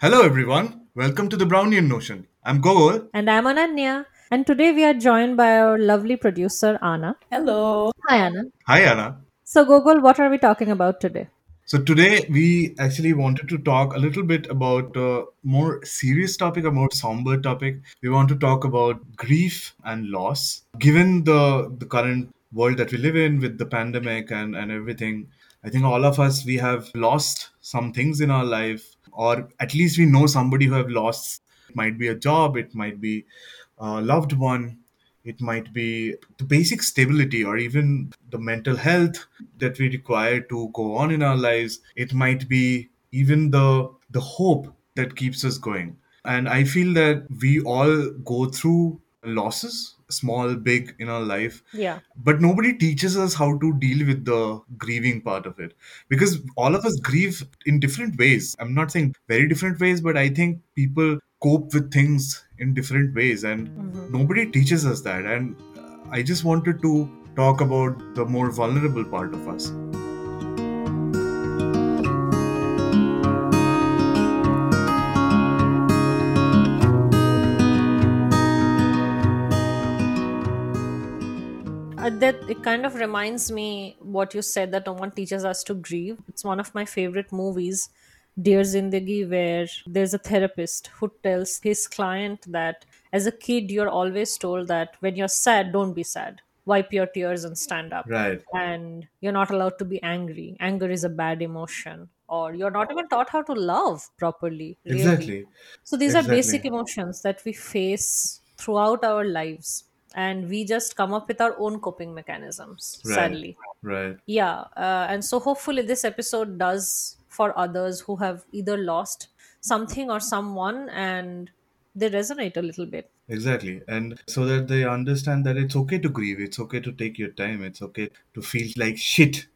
Hello, everyone. Welcome to the Brownian Notion. I'm Gogol. And I'm Ananya. And today we are joined by our lovely producer, Ana. Hello. Hi, Ana. Hi, Ana. So, Gogol, what are we talking about today? So, today we actually wanted to talk a little bit about a more serious topic, a more somber topic. We want to talk about grief and loss. Given the, the current world that we live in with the pandemic and, and everything, I think all of us, we have lost some things in our life, or at least we know somebody who have lost. It might be a job, it might be a loved one, it might be the basic stability or even the mental health that we require to go on in our lives. It might be even the the hope that keeps us going. And I feel that we all go through losses, small, big, in our life. Yeah. But nobody teaches us how to deal with the grieving part of it. Because all of us grieve in different ways. I'm not saying very different ways, but I think people cope with things in different ways. And mm-hmm. nobody teaches us that. And I just wanted to talk about the more vulnerable part of us. It kind of reminds me what you said that no one teaches us to grieve. It's one of my favorite movies, Dear Zindagi, where there's a therapist who tells his client that as a kid, you're always told that when you're sad, don't be sad. Wipe your tears and stand up. Right. And you're not allowed to be angry. Anger is a bad emotion. Or you're not even taught how to love properly. Really. Exactly. So these are basic emotions that we face throughout our lives, and we just come up with our own coping mechanisms, Right. sadly. Right. Yeah, uh, and so hopefully this episode does for others who have either lost something or someone and they resonate a little bit. Exactly. And so that they understand that it's okay to grieve, it's okay to take your time, it's okay to feel like shit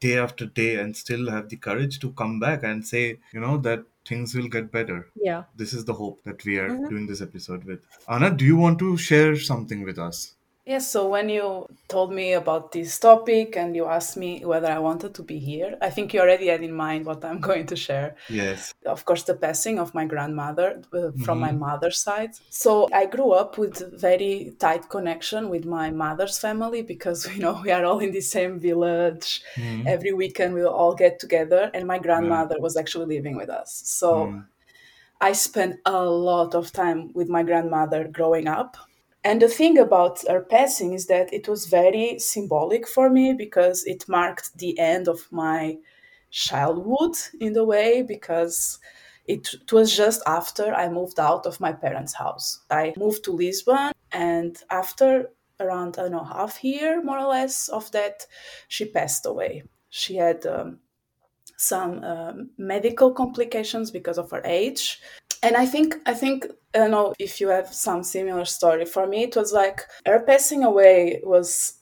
day after day and still have the courage to come back and say, you know, that things will get better. Yeah. This is the hope that we are Mhm. doing this episode with. Ana, do you want to share something with us? Yes, so when you told me about this topic and you asked me whether I wanted to be here, I think you already had in mind what I'm going to share. Yes. Of course, the passing of my grandmother uh, from my mm-hmm. mother's side. So I grew up with very tight connection with my mother's family because you know we are all in the same village. Mm-hmm. Every weekend we all get together, and my grandmother was actually living with us. So mm. I spent a lot of time with my grandmother growing up. And the thing about her passing is that it was very symbolic for me because it marked the end of my childhood in a way because it, it was just after I moved out of my parents' house. I moved to Lisbon and after around I don't know half year more or less of that she passed away. She had um, some um, medical complications because of her age and i think i think i don't know if you have some similar story. For me it was like her passing away was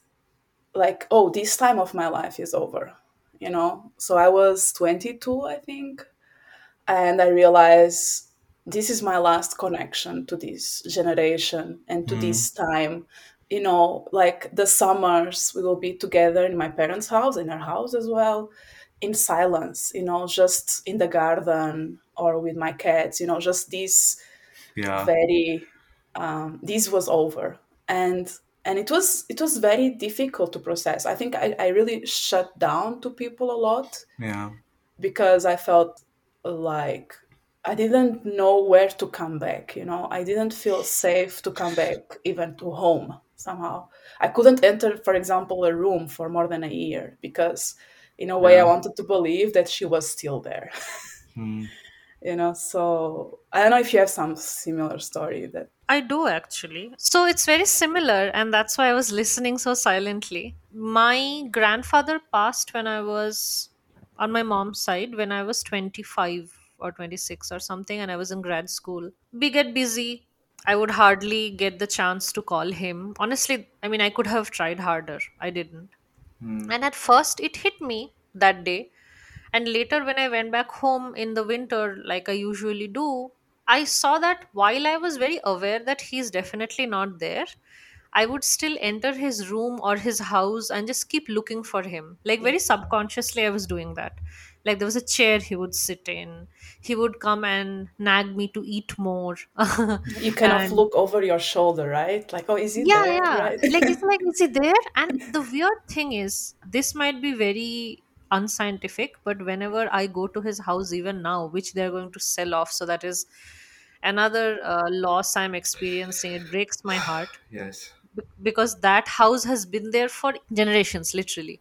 like oh this time of my life is over you know? So i was 22 i think and i realized this is my last connection to this generation and to mm-hmm. this time. You know like the summers we will be together in my parents house in her house as well in silence you know just in the garden or with my cats you know just this Yeah. very um, this was over and and it was it was very difficult to process i think I, I really shut down to people a lot Yeah. because i felt like i didn't know where to come back you know i didn't feel safe to come back even to home somehow i couldn't enter for example a room for more than a year because in a way i wanted to believe that she was still there Hmm. you know so i don't know if you have some similar story that I do actually. So it's very similar, and that's why I was listening so silently. My grandfather passed when I was on my mom's side when I was 25 or 26 or something, and I was in grad school. We get busy. I would hardly get the chance to call him. Honestly, I mean, I could have tried harder. I didn't. Hmm. And at first, it hit me that day. And later, when I went back home in the winter, like I usually do, I saw that while I was very aware that he's definitely not there, I would still enter his room or his house and just keep looking for him. Like very mm. subconsciously, I was doing that. like there was a chair he would sit in he would come and nag me to eat more You kind of and look over your shoulder, right? Like, oh, is he yeah there? yeah Right? like it's like is he there and the weird thing is this might be very unscientific but whenever i go to his house even now which they're going to sell off. So that is another uh, loss i'm experiencing. It breaks my heart. Yes. b- because that house has been there for generations literally.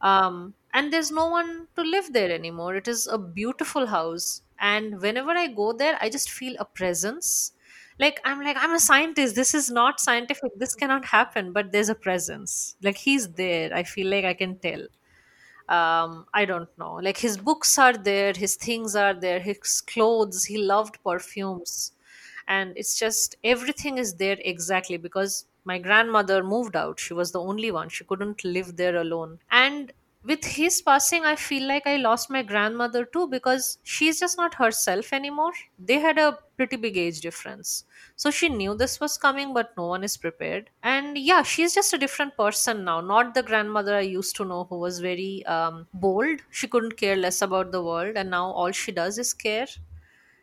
Um, and there's no one to live there anymore. It is a beautiful house. And whenever i go there i just feel a presence. Like i'm like i'm a scientist. This is not scientific. This cannot happen. But there's a presence. Like he's there. I feel like i can tell um i don't know. Like his books are there his things are there his clothes he loved perfumes. And it's just everything is there exactly because my grandmother moved out. She was the only one. She couldn't live there alone. And with his passing i feel like i lost my grandmother too because she's just not herself anymore. They had a pretty big age difference. So she knew this was coming but no one is prepared. And yeah she's just a different person now. Not the grandmother i used to know who was very um, bold. She couldn't care less about the world and now all she does is care.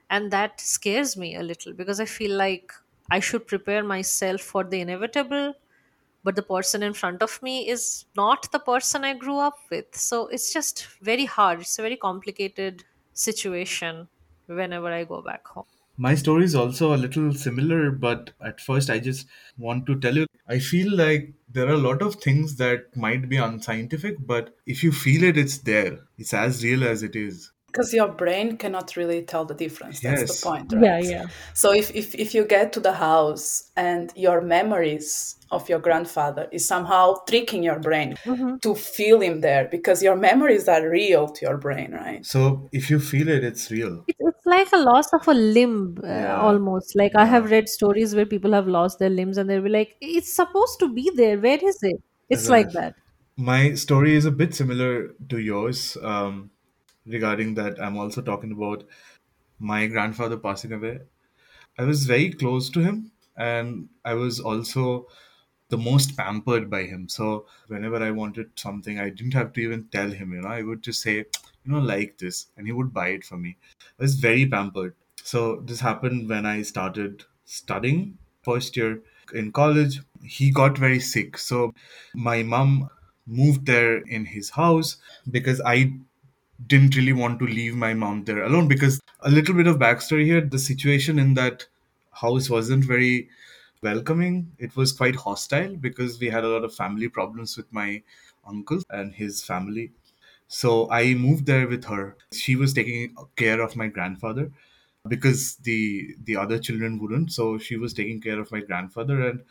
And that scares me a little because i feel like i should prepare myself for the inevitable but the person in front of me is not the person i grew up with so it's just very hard it's a very complicated situation whenever i go back home My story is also a little similar, but at first I just want to tell you I feel like there are a lot of things that might be unscientific, but if you feel it, it's there. It's as real as it is. Because your brain cannot really tell the difference that's the point right yeah yeah so if, if if you get to the house and your memories of your grandfather is somehow tricking your brain Mhm. to feel him there because your memories are real to your brain right So if you feel it, it's real. It's, it's like a loss of a limb, uh, Yeah. almost. Like I have read stories where people have lost their limbs and they'll be like, it's supposed to be there. Where is it? It's like Right. that. My story is a bit similar to yours. Um, regarding that, I'm also talking about my grandfather passing away. I was very close to him, and I was also the most pampered by him. So whenever I wanted something, I didn't have to even tell him. You know, I would just say, you know, like this, and he would buy it for me. I was very pampered. So this happened when I started studying first year in college. He got very sick, so my mom moved there in his house because I didn't really want to leave my mom there alone because a little bit of backstory here the situation in that house wasn't very welcoming. It was quite hostile because we had a lot of family problems with my uncle and his family. So i moved there with her. She was taking care of my grandfather because the the other children wouldn't. So she was taking care of my grandfather and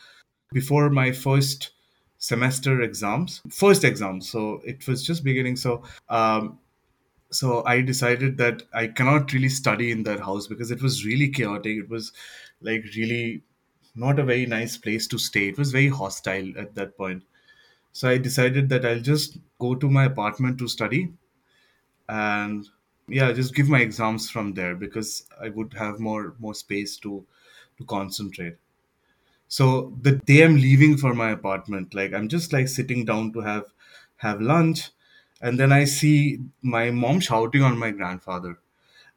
before my first semester exams first exam. So it was just beginning. So um, so i decided that i cannot really study in that house because it was really chaotic. It was like really not a very nice place to stay. It was very hostile at that point. So i decided that i'll just go to my apartment to study and yeah just give my exams from there because i would have more more space to to concentrate. So the day I'm leaving for my apartment, like I'm just like sitting down to have have lunch, and then I see my mom shouting on my grandfather,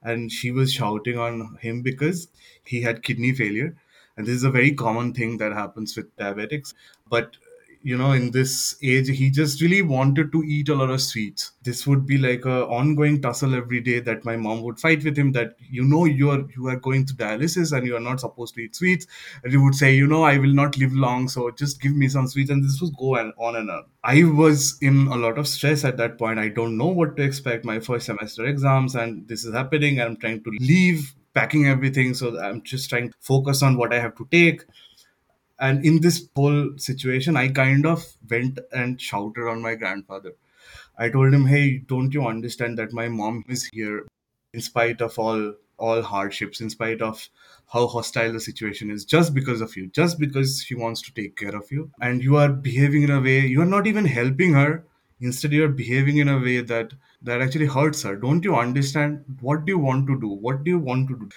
and she was shouting on him because he had kidney failure, and this is a very common thing that happens with diabetics. But you know, in this age, he just really wanted to eat a lot of sweets. This would be like a ongoing tussle every day that my mom would fight with him that you know you are you are going to dialysis and you are not supposed to eat sweets and he would say, you know, I will not live long, so just give me some sweets. And this would go on, on and on. I was in a lot of stress at that point. I don't know what to expect. My first semester exams, and this is happening. I'm trying to leave, packing everything. So I'm just trying to focus on what I have to take. And in this whole situation, I kind of went and shouted on my grandfather. I told him, "Hey, don't you understand that my mom is here in spite of all all hardships, in spite of how hostile the situation is, just because of you, just because she wants to take care of you, and you are behaving in a way you are not even helping her. Instead, you are behaving in a way that that actually hurts her. Don't you understand? What do you want to do? What do you want to do?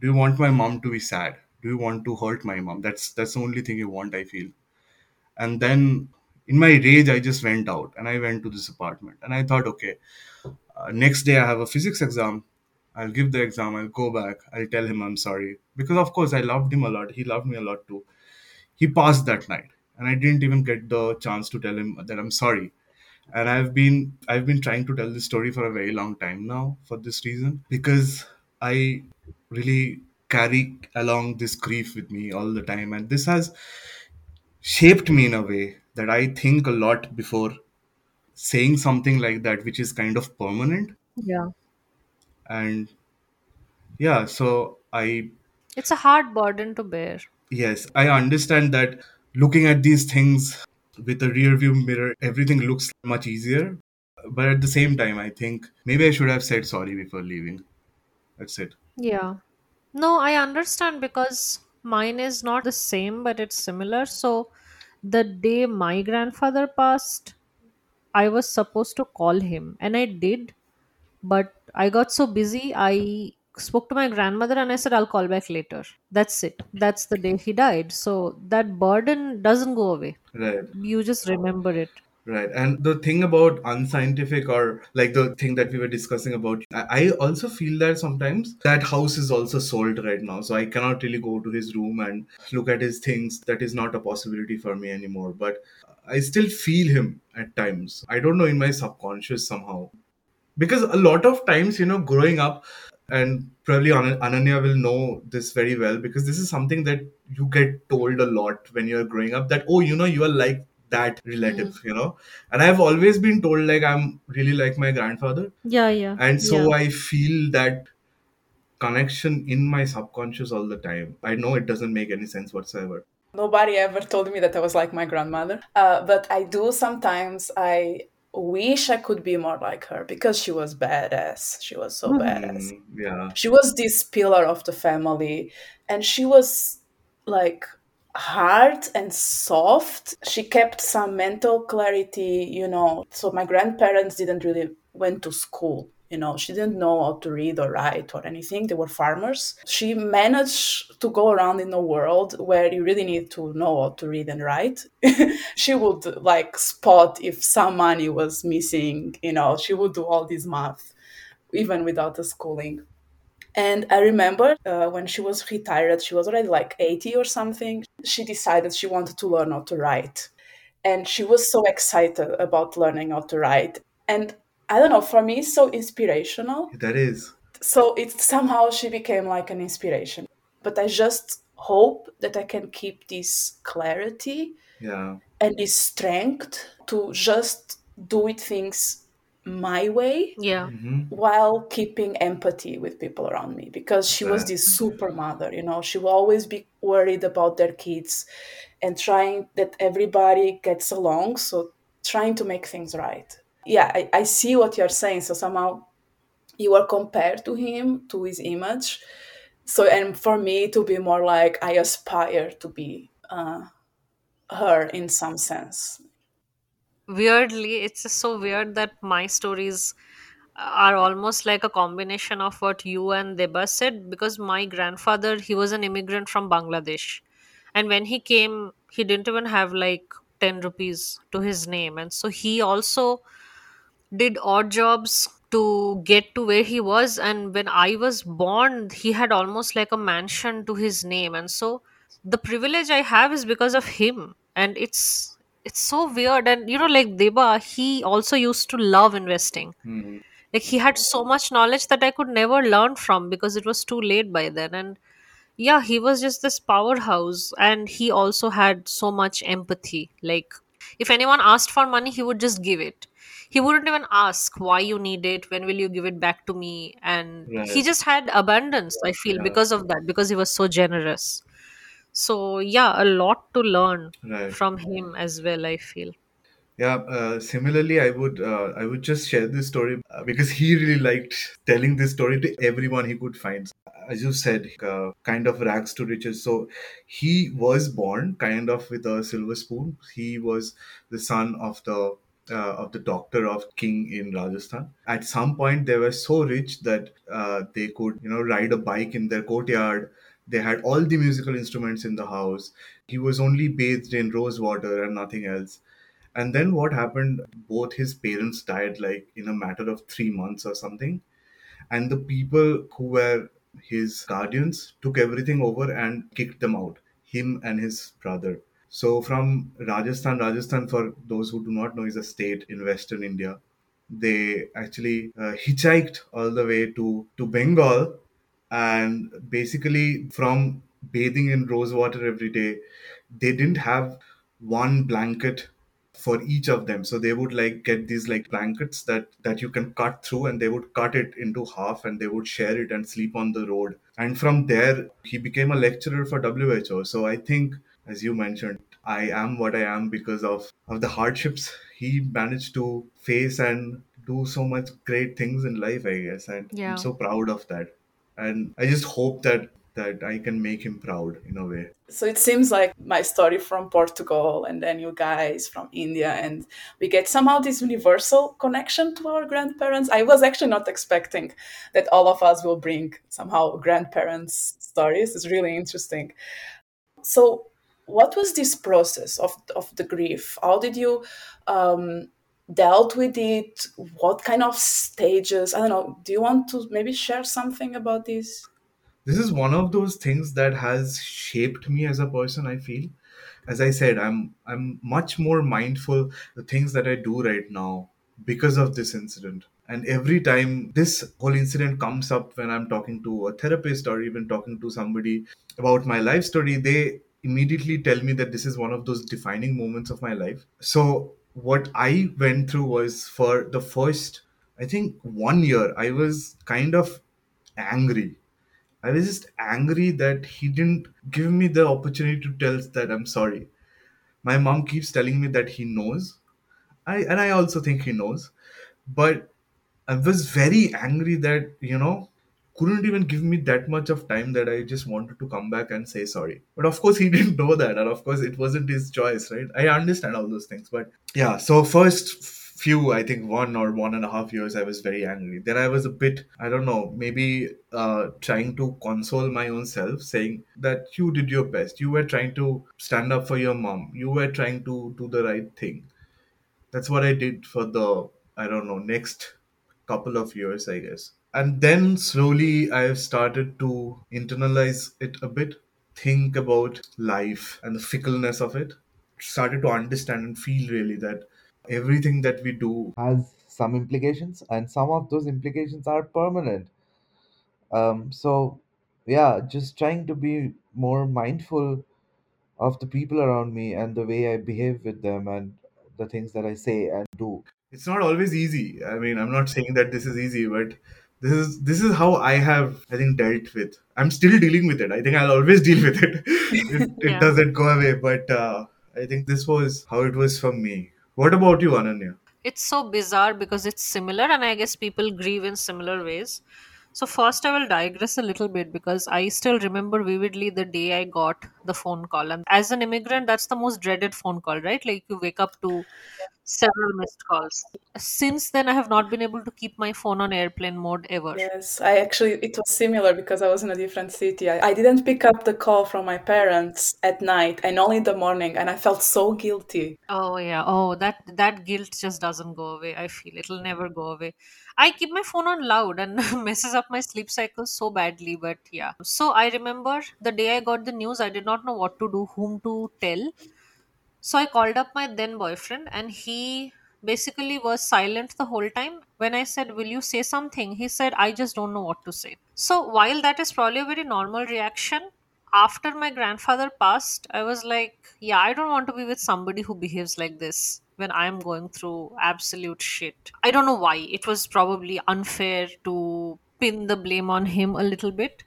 Do you want my mom to be sad? Do you want to hurt my mom? That's that's the only thing you want. I feel." And then in my rage, I just went out and I went to this apartment and I thought, okay, uh, next day I have a physics exam. I'll give the exam. I'll go back. I'll tell him I'm sorry because of course I loved him a lot. He loved me a lot too. He passed that night and I didn't even get the chance to tell him that I'm sorry and i've been i've been trying to tell this story for a very long time now for this reason because i really carry along this grief with me all the time and this has shaped me in a way that i think a lot before saying something like that which is kind of permanent Yeah. and yeah so i It's a hard burden to bear. yes i understand that looking at these things with a rear view mirror everything looks much easier but at the same time i think maybe i should have said sorry before leaving that's it Yeah. No, I understand because mine is not the same, but it's similar. So the day my grandfather passed, I was supposed to call him, and I did, but I got so busy. I spoke to my grandmother and I said, I'll call back later. That's it. That's the day he died. So that burden doesn't go away. right You just remember it. Right. And the thing about unscientific or like the thing that we were discussing about i also feel that sometimes that house is also sold right now. So i cannot really go to his room and look at his things. That is not a possibility for me anymore. But i still feel him at times. I don't know in my subconscious somehow. Because a lot of times you know growing up and probably An- ananya will know this very well because this is something that you get told a lot when you're growing up that oh you know you are like that relative you know and i've always been told like i'm really like my grandfather Yeah, yeah. and so Yeah. i feel that connection in my subconscious all the time i know it doesn't make any sense whatsoever Nobody ever told me that I was like my grandmother. Uh, but I do sometimes, I wish I could be more like her because she was badass. She was so badass. Mm, yeah She was this pillar of the family, and she was like hard and soft. She kept some mental clarity, you know. So my grandparents didn't really went to school. You know, she didn't know how to read or write or anything. They were farmers. She managed to go around in a world where you really need to know how to read and write. she would like spot if some money was missing, you know, she would do all this math even without the schooling. And I remember uh, when she was retired, she was already like 80 or something. She decided she wanted to learn how to write. And she was so excited about learning how to write. And I don't know, for me, it's so inspirational. that is So it somehow she became like an inspiration. But I just hope that I can keep this clarity yeah and this strength to just do it things my way Yeah. hmm while keeping empathy with people around me because she was this super mother you know? She will always be worried about their kids and trying that everybody gets along so trying to make things right. Yeah i, I see what you're saying. So somehow you are compared to him to his image. So and for me to be more like i aspire to be uh, her in some sense weirdly it's just so weird that my stories are almost like a combination of what you and Deba said because my grandfather he was an immigrant from Bangladesh. And when he came he didn't even have like 10 rupees to his name. And so he also did odd jobs to get to where he was. And when i was born he had almost like a mansion to his name. And so the privilege i have is because of him. And it's it's so weird. And you know like deba he also used to love investing. Hmm. Like he had so much knowledge that i could never learn from because it was too late by then. And yeah he was just this powerhouse. And he also had so much empathy. Like if anyone asked for money he would just give it. He wouldn't even ask why you need it? When will you give it back to me? And he just had abundance i feel yeah. because of that because he was so generous so yeah a lot to learn right from him as well i feel Yeah, uh, similarly, I would uh, I would just share this story uh, because he really liked telling this story to everyone he could find. As you said, uh, kind of rags to riches. So he was born kind of with a silver spoon. He was the son of the uh, of the doctor of king in Rajasthan. At some point, they were so rich that uh, they could you know ride a bike in their courtyard. They had all the musical instruments in the house. He was only bathed in rose water and nothing else And then what happened? Both his parents died like in a matter of three months or something. And the people who were his guardians took everything over and kicked them out, him and his brother. So from Rajasthan, Rajasthan, for those who do not know, is a state in Western India. They actually uh, hitchhiked all the way to, to Bengal and basically from bathing in rose water every day they didn't have one blanket for each of them. So they would like get these like blankets that that you can cut through and they would cut it into half and they would share it and sleep on the road. And from there he became a lecturer for who so i think as you mentioned i am what i am because of of the hardships he managed to face and do so much great things in life i guess. And i'm so proud of that and I just hope that that I can make him proud in a way. So it seems like my story from Portugal and then you guys from India, and we get somehow this universal connection to our grandparents. I was actually not expecting that all of us will bring somehow grandparents' stories. It's really interesting. So, what was this process of, of the grief? How did you um, dealt with it? What kind of stages? I don't know. Do you want to maybe share something about this? This is one of those things that has shaped me as a person, I feel. As I said, I'm I'm much more mindful the things that I do right now because of this incident. And every time this whole incident comes up when I'm talking to a therapist or even talking to somebody about my life story, they immediately tell me that this is one of those defining moments of my life. So what I went through was for the first, I think one year, I was kind of angry I was just angry that he didn't give me the opportunity to tell that I'm sorry. My mom keeps telling me that he knows. I and I also think he knows. But I was very angry that, you know, couldn't even give me that much of time that I just wanted to come back and say sorry. But of course he didn't know that and of course it wasn't his choice, right? I understand all those things. But yeah, so first few, I think one or one and a half years I was very angry. Then I was a bit, I don't know, maybe uh trying to console my own self, saying that you did your best. You were trying to stand up for your mom. You were trying to do the right thing that's what I did for the, I don't know, next couple of years, I guess. And then slowly I've started to internalize it a bit, think about life and the fickleness of it, started to understand and feel really that everything that we do has some implications and some of those implications are permanent um, so yeah just trying to be more mindful of the people around me and the way I behave with them and the things that I say and do. It's not always easy. I mean, I'm not saying that this is easy, but this is this is how I have I think dealt with. I'm still dealing with it. I think I'll always deal with it. it, it doesn't go away, but uh, I think this was how it was for me. What about you, Ananya? It's so bizarre because it's similar, and I guess people grieve in similar ways. So, first, I will digress a little bit because I still remember vividly the day I got the phone call. And as an immigrant, that's the most dreaded phone call, right? Like you wake up to several missed calls. Since then, I have not been able to keep my phone on airplane mode ever. Yes, I actually, it was similar because I was in a different city. I, I didn't pick up the call from my parents at night and only in the morning, and I felt so guilty. Oh yeah. Oh, that that guilt just doesn't go away. I feel it'll never go away. I keep my phone on loud and messes up my sleep cycle so badly, but yeah. So I remember the day I got the news, I did not know what to do, whom to tell. So I called up my then boyfriend and he basically was silent the whole time. When I said, Will you say something? He said, I just don't know what to say. So while that is probably a very normal reaction, after my grandfather passed, I was like, Yeah, I don't want to be with somebody who behaves like this when I'm going through absolute shit. I don't know why. It was probably unfair to pin the blame on him a little bit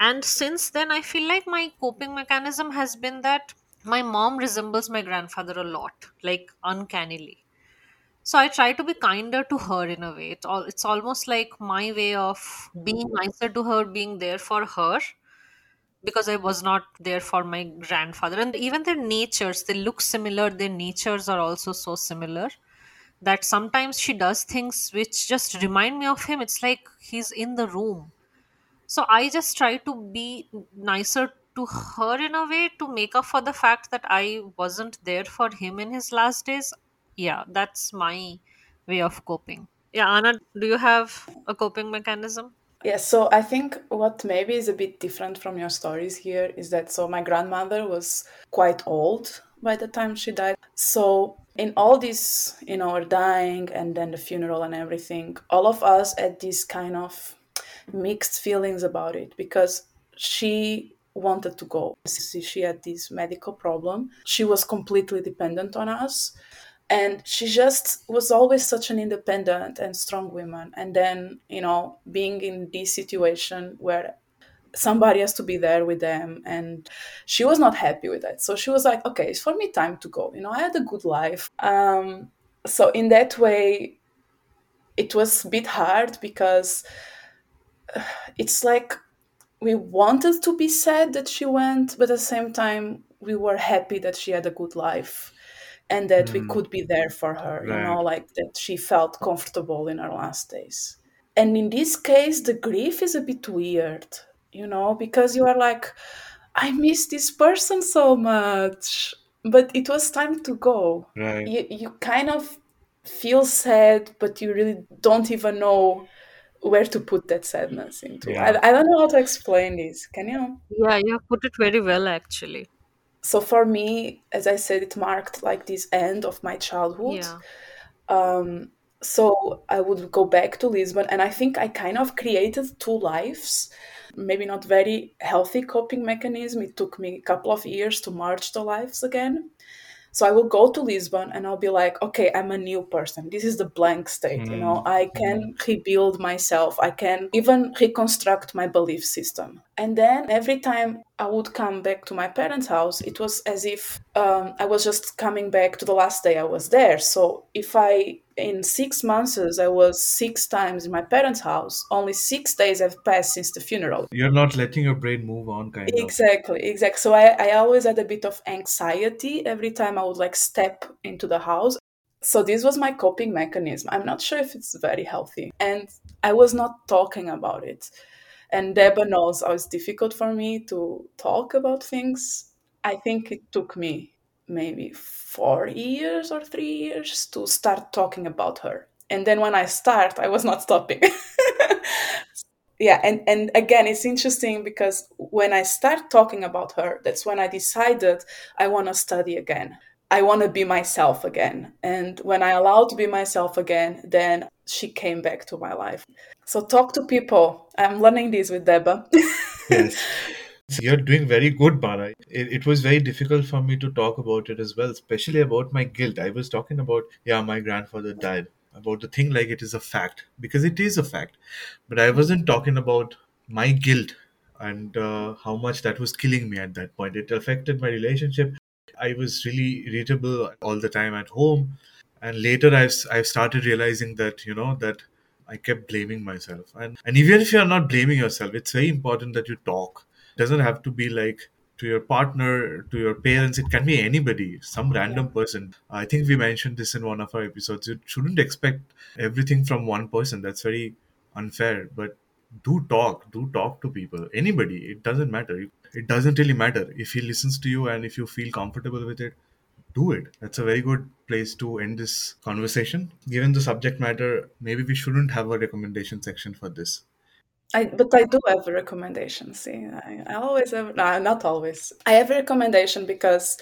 and since then, I feel like my coping mechanism has been that my mom resembles my grandfather a lot, like uncannily. So I try to be kinder to her in a way. It's all it's almost like my way of being nicer to her, being there for her because I was not there for my grandfather. And even their natures, they look similar, their natures are also so similar that sometimes she does things which just remind me of him. It's like he's in the room so I just try to be nicer to her in a way to make up for the fact that I wasn't there for him in his last days. Yeah, that's my way of coping. Yeah, Ana, do you have a coping mechanism? Yeah, so I think what maybe is a bit different from your stories here is that so my grandmother was quite old by the time she died. So in all this, you know, her dying and then the funeral and everything, all of us had this kind of mixed feelings about it because she wanted to go. She had this medical problem. She was completely dependent on us. And she just was always such an independent and strong woman. And then, you know, being in this situation where somebody has to be there with them and she was not happy with that. So she was like okay it's for me time to go. You know i had a good life. Um, so in that way it was a bit hard because it's like we wanted to be sad that she went but at the same time we were happy that she had a good life and that mm. we could be there for her right. you know like that she felt comfortable in her last days. And in this case the grief is a bit weird you know because you are like i miss this person so much. But it was time to go. Right. You, you kind of feel sad but you really don't even know where to put that sadness into. Yeah. I, I don't know how to explain this. Can you? Yeah you put it very well actually so for me as i said it marked like this end of my childhood yeah. um, so i would go back to lisbon and i think i kind of created two lives maybe not very healthy coping mechanism. It took me a couple of years to merge the lives again. So I will go to Lisbon and I'll be like, okay, I'm a new person. This is the blank state, mm. you know. Mm, I can mm. rebuild myself. I can even reconstruct my belief system. And then every time I would come back to my parents' house, it was as if um, I was just coming back to the last day I was there. So if I in six months i was six times in my parents house only six days have passed since the funeral. You're not letting your brain move on kind exactly, of. Exactly exactly. So I, I always had a bit of anxiety every time i would like step into the house. So this was my coping mechanism. I'm not sure if it's very healthy. And i was not talking about it. And Deba knows how it's difficult for me to talk about things. I think it took me maybe four years or three years to start talking about her. And then when I start, I was not stopping. yeah, and, and again, it's interesting because when I start talking about her, that's when I decided I want to study again. I want to be myself again. And when I allowed to be myself again, then she came back to my life. So talk to people. I'm learning this with Deba. yes. You're doing very good, Bana. It, it was very difficult for me to talk about it as well, especially about my guilt. I was talking about, yeah, my grandfather died, about the thing like it is a fact, because it is a fact. But I wasn't talking about my guilt and uh, how much that was killing me at that point. It affected my relationship. I was really irritable all the time at home. And later I've, I've started realizing that, you know, that I kept blaming myself. And, and even if you're not blaming yourself, it's very important that you talk doesn't have to be like to your partner, to your parents. It can be anybody, some random person. I think we mentioned this in one of our episodes. You shouldn't expect everything from one person. That's very unfair. But do talk, do talk to people. Anybody. It doesn't matter. It doesn't really matter. If he listens to you and if you feel comfortable with it, do it. That's a very good place to end this conversation. Given the subject matter, maybe we shouldn't have a recommendation section for this. I, but I do have a recommendation. See, I, I always have, no, not always. I have a recommendation because,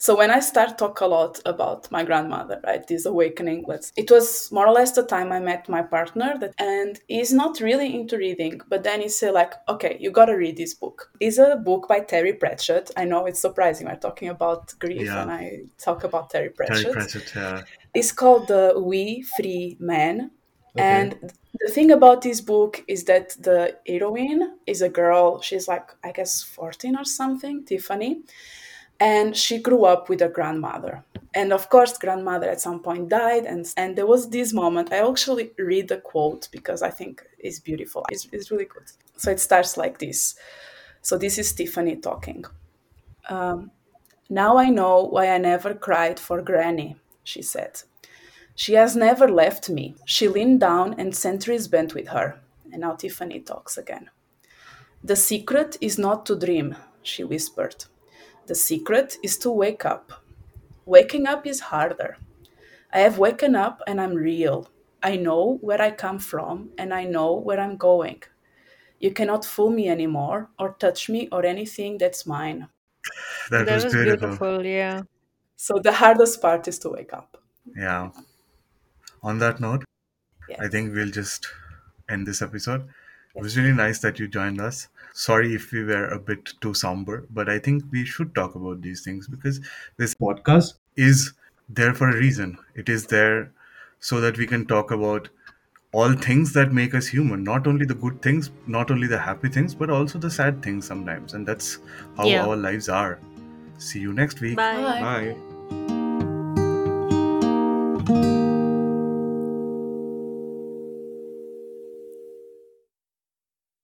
so when I start talk a lot about my grandmother, right, this awakening, let's, it was more or less the time I met my partner that, and he's not really into reading, but then he said like, okay, you gotta read this book. It's a book by Terry Pratchett. I know it's surprising. We're talking about grief yeah. and I talk about Terry Pratchett. Terry Pratchett, yeah. It's called The Wee Free Men. And the thing about this book is that the heroine is a girl. She's like i guess 14 or something tiffany. And she grew up with a grandmother. And of course grandmother at some point died. And and there was this moment i actually read the quote because i think it's beautiful. It's, it's really good. So it starts like this. So this is tiffany talking. Um, now i know why i never cried for granny she said she has never left me. She leaned down and centuries bent with her. And now Tiffany talks again. The secret is not to dream, she whispered. The secret is to wake up. Waking up is harder. I have waken up and I'm real. I know where I come from and I know where I'm going. You cannot fool me anymore or touch me or anything that's mine. That, That was, was beautiful. beautiful. Yeah. So the hardest part is to wake up. Yeah. On that note, Yeah. I think we'll just end this episode. It was really nice that you joined us. Sorry if we were a bit too somber, but I think we should talk about these things because this podcast is there for a reason. It is there so that we can talk about all things that make us human, not only the good things, not only the happy things, but also the sad things sometimes. And that's how Yeah. our lives are. See you next week. Bye. Bye. Bye.